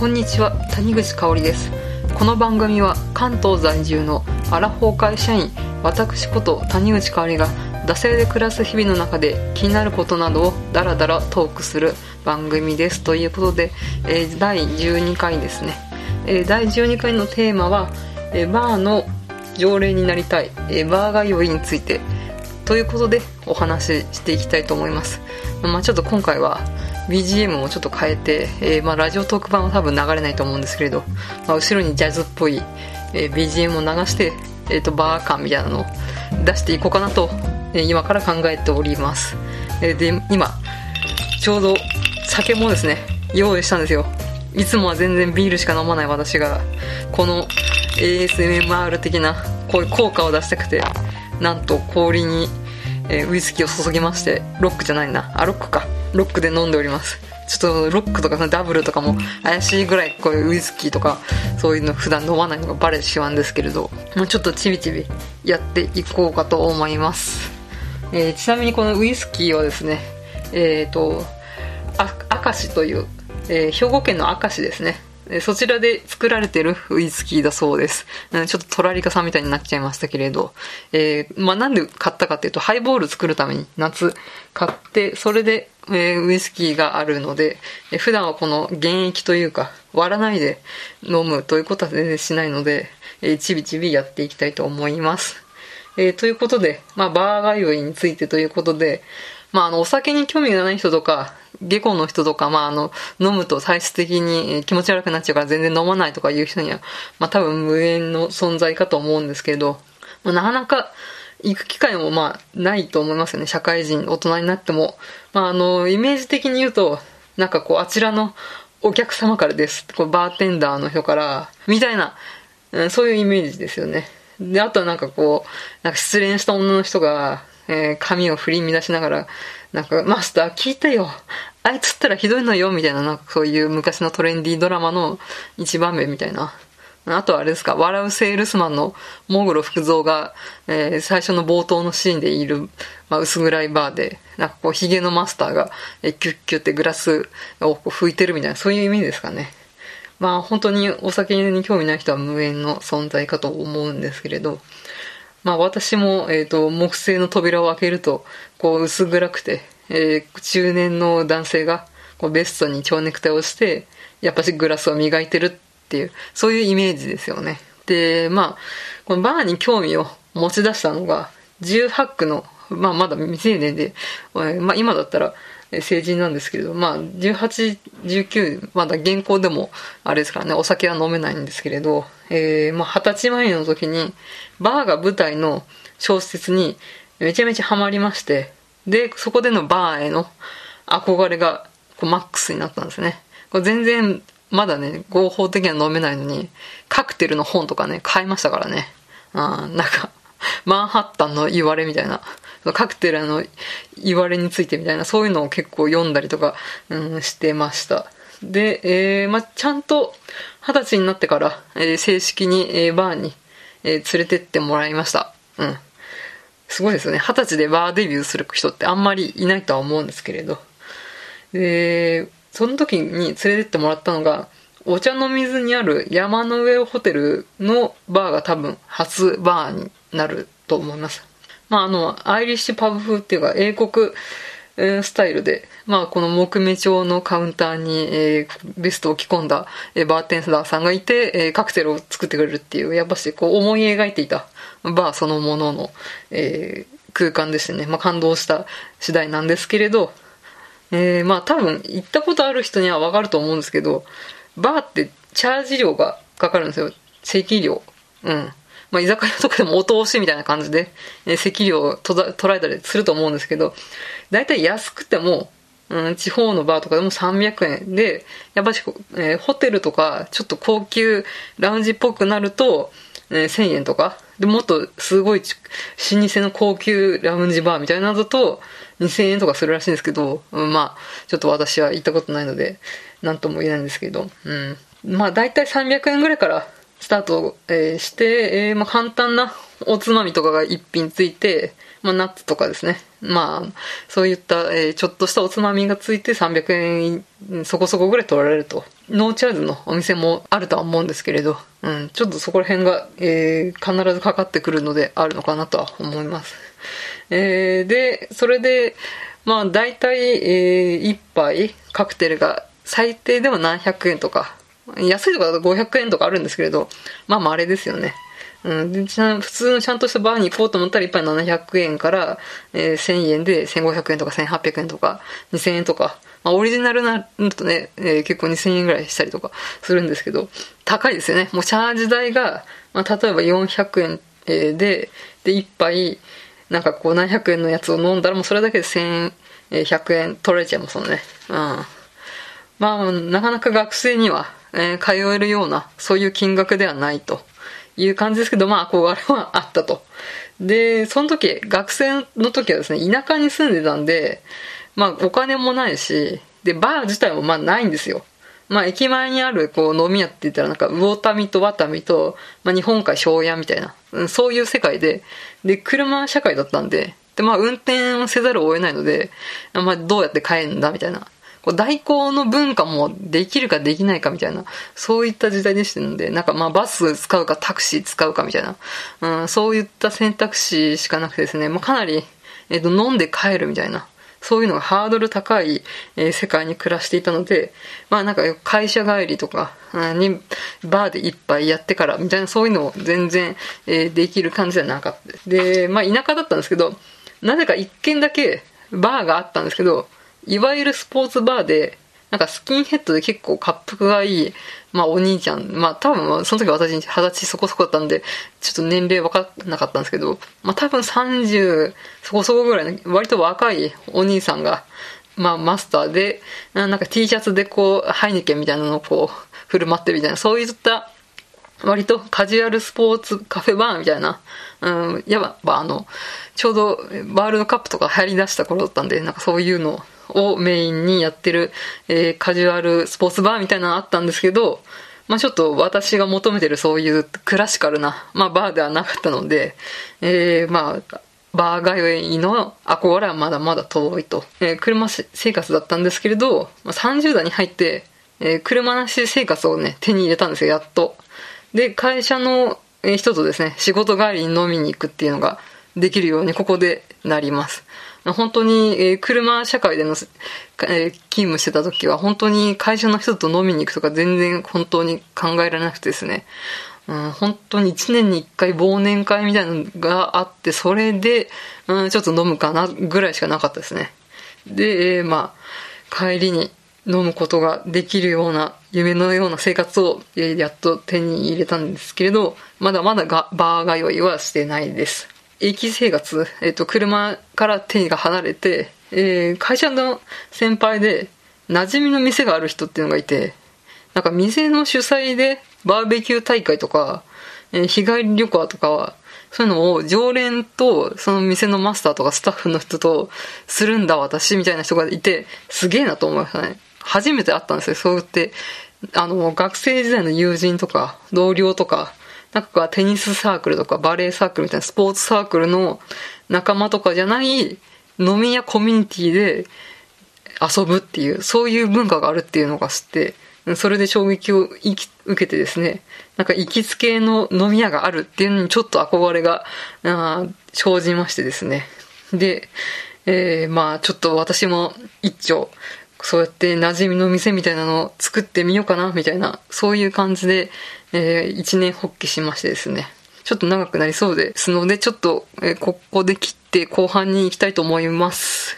こんにちは谷口香織です。この番組は関東在住のアラフォー会社員私こと谷口香織が惰性で暮らす日々の中で気になることなどをダラダラトークする番組です。ということで、えー第12回ですね、えー第12回のテーマは、えーバーの常連になりたい、えーバー通いについて。ということでお話ししていきたいと思います、まあ、ちょっと今回は BGM をちょっと変えて、えーまあ、ラジオトーク版は多分流れないと思うんですけれど、まあ、後ろにジャズっぽい、えー BGM を流して、えー、とバー感みたいなのを出していこうかなと、えー今から考えております、えーで今ちょうど酒もですね用意したんですよ。いつもは全然ビールしか飲まない私がこの ASMR 的なこういう効果を出したくてなんと氷に、えーウイスキーを注ぎましてロックじゃないなあロックか。ロックで飲んでおります。ちょっとロックとかダブルとかも怪しいぐらいこういうウイスキーとかそういうの普段飲まないのがバレてしまうんですけれどもうちょっとちびちびやっていこうかと思います、えーちなみにこのウイスキーはですねえっ、とあ明石という、えー兵庫県の明石ですね。そちらで作られてるウイスキーだそうです。ちょっとトラリカさんみたいになっちゃいましたけれど、えーまあ、なんで買ったかっていうと、ハイボール作るために夏買って、それで、えーウイスキーがあるので、えー普段はこの原液というか、割らないで飲むということは全然しないので、えーちびちびやっていきたいと思います。えーということで、まあ、バー通いについてということで、まあ、あの、お酒に興味がない人とか、下校の人とか、まあ、あの、飲むと体質的に気持ち悪くなっちゃうから全然飲まないとかいう人には、まあ、多分無縁の存在かと思うんですけど、まあ、なかなか行く機会もまあ、ないと思いますよね。社会人、大人になっても。まあ、あの、イメージ的に言うと、なんかこう、あちらのお客様からです。こうバーテンダーの人から、みたいな、うんそういうイメージですよね。で、あとはなんかこう、なんか失恋した女の人が、えー髪を振り乱しながら、なんか、マスター聞いてよあいつったらひどいのよみたいな、なんかそういう昔のトレンディードラマの一場面みたいな。あとはあれですか、笑うセールスマンのモグロ福蔵が、えー最初の冒頭のシーンでいる、まあ、薄暗いバーで、なんかこう、ヒゲのマスターが、えーキュッキュッってグラスをこう拭いてるみたいな、そういう意味ですかね。まあ本当にお酒に興味ない人は無縁の存在かと思うんですけれど、まあ私も、えっ、と、木製の扉を開けると、こう薄暗くて、えー中年の男性が、こうベストに蝶ネクタイをして、やっぱしグラスを磨いてるっていう、そういうイメージですよね。で、まあ、このバーに興味を持ち出したのが、18区の、まあまだ未成年で、まあ今だったら、成人なんですけれど、まあ、18、19、まだ現行でも、あれですからね、お酒は飲めないんですけれど、えー、まあ、二十歳前の時に、バーが舞台の小説にめちゃめちゃハマりまして、で、そこでのバーへの憧れがこうマックスになったんですね。これ全然、まだね、合法的には飲めないのに、カクテルの本とかね、買いましたからね。あなんか、マンハッタンの言われみたいな、カクテルの言われについてみたいな、そういうのを結構読んだりとか、うん、してました。で、えーま、ちゃんと二十歳になってから、えー正式に、えーバーに、え連れてってもらいました。うん。すごいですよね。二十歳でバーデビューする人ってあんまりいないとは思うんですけれど。で、その時に連れてってもらったのが、お茶の水にある山の上ホテルのバーが多分初バーになると思います。まあ、あの、アイリッシュパブ風っていうか、英国、スタイルで、まあ、この木目調のカウンターに、えベストを着込んだ、えバーテンダーさんがいて、えカクテルを作ってくれるっていう、やっぱし、こう、思い描いていたバーそのものの、え空間でしてね、まあ、感動した次第なんですけれど、えーまあ多分行ったことある人にはわかると思うんですけど、バーってチャージ料がかかるんですよ。席料。うん。まあ居酒屋とかでもお通しみたいな感じで、え席料をとざ捉えたりすると思うんですけど、だいい安くても、うん、地方のバーとかでも300円で、やっぱし、えーホテルとか、ちょっと高級ラウンジっぽくなると、えー1000円とか、で、もっとすごいち老舗の高級ラウンジバーみたいなのだと、2000円とかするらしいんですけど、うんまあ、ちょっと私は行ったことないので、なんとも言えないんですけど、うん。まあ、大体300円ぐらいからスタート、えーして、えーまあ、簡単なおつまみとかが一品ついて、まあ、ナッツとかですね。まあ、そういった、えー、ちょっとしたおつまみがついて300円そこそこぐらい取られると。ノーチャージのお店もあるとは思うんですけれど、うん、ちょっとそこら辺が、えー、必ずかかってくるのであるのかなとは思います。えー、で、それで、まあ、大体、えー、1杯カクテルが最低でも何百円とか、安いとかだと500円とかあるんですけれど、まあまああれですよね。うん、ちな普通のちゃんとしたバーに行こうと思ったら1杯700円から、えー、1000円で1500円とか1800円とか2000円とか、まあ、オリジナルなのとね、えー、結構2000円ぐらいしたりとかするんですけど、高いですよね。もうチャージ代が、まあ、例えば400円、えー、で、で、1杯、なんかこう700円のやつを飲んだらもうそれだけで1100円取られちゃいますもんね。うん。まあ、なかなか学生には、えー、通えるような、そういう金額ではないと。いう感じですけど、まあ、憧れはあったと。で、その時、学生の時はですね、田舎に住んでたんで、まあ、お金もないし、で、バー自体もまあないんですよ。まあ、駅前にある、こう、飲み屋って言ったら、なんか、魚民とワタミと、まあ、日本海庄屋みたいな、うん、そういう世界で、で、車社会だったんで、で、まあ、運転をせざるを得ないので、まあ、どうやって帰るんだ、みたいな。こう代行の文化もできるかできないかみたいな、そういった時代でしたので、なんかまあバス使うかタクシー使うかみたいな、うん、そういった選択肢しかなくてですね、もうかなり、えっ、と、飲んで帰るみたいな、そういうのがハードル高い、えー、世界に暮らしていたので、まあなんか会社帰りとか、うん、にバーで一杯やってからみたいなそういうのを全然、えー、できる感じじゃなかったです。で、まあ田舎だったんですけど、なぜか一軒だけバーがあったんですけど、いわゆるスポーツバーで、なんかスキンヘッドで結構滑腹がいい、まあお兄ちゃん、まあ多分その時私二十歳そこそこだったんで、ちょっと年齢分かんなかったんですけど、まあ多分30そこそこぐらいの割と若いお兄さんが、まあマスターで、なんか T シャツでこう、ハイネケンみたいなのをこう、振る舞ってみたいな、そういった割とカジュアルスポーツカフェバーみたいな、うん、やば、あの、ちょうどワールドカップとか入り出した頃だったんで、なんかそういうのををメインにやってる、えー、カジュアルスポーツバーみたいなのあったんですけど、まあちょっと私が求めてるそういうクラシカルな、まあバーではなかったので、えー、まあ、バー通いの憧れはまだまだ遠いと。えー、車生活だったんですけれど、まあ、30代に入って、えー、車なし生活をね、手に入れたんですよ、やっと。で、会社の人とですね、仕事帰りに飲みに行くっていうのができるようにここでなります。本当に、えー、車社会での、えー、勤務してた時は本当に会社の人と飲みに行くとか全然本当に考えられなくてですね、うん、本当に1年に1回忘年会みたいなのがあって、それで、うん、ちょっと飲むかなぐらいしかなかったですね。で、えー、まあ、帰りに飲むことができるような夢のような生活を、えー、やっと手に入れたんですけれど、まだまだがバー通いはしてないです。駅生活、えっ、ー、と、車から手が離れて、えー、会社の先輩で、馴染みの店がある人っていうのがいて、なんか店の主催でバーベキュー大会とか、えー、日帰り旅行とかは、そういうのを常連とその店のマスターとかスタッフの人とするんだ私みたいな人がいて、すげえなと思いましたね。初めて会ったんですよ、そうやって。あの、学生時代の友人とか、同僚とか、なんかテニスサークルとかバレエサークルみたいなスポーツサークルの仲間とかじゃない飲み屋コミュニティで遊ぶっていう、そういう文化があるっていうのが知って、それで衝撃を受けてですね、なんか行きつけの飲み屋があるっていうのにちょっと憧れが生じましてですね。で、えー、まあちょっと私も一丁そうやって馴染みの店みたいなのを作ってみようかな、みたいな、そういう感じで、えー、一年発起しましてですね。ちょっと長くなりそうですので、ちょっと、えー、ここで切って後半に行きたいと思います。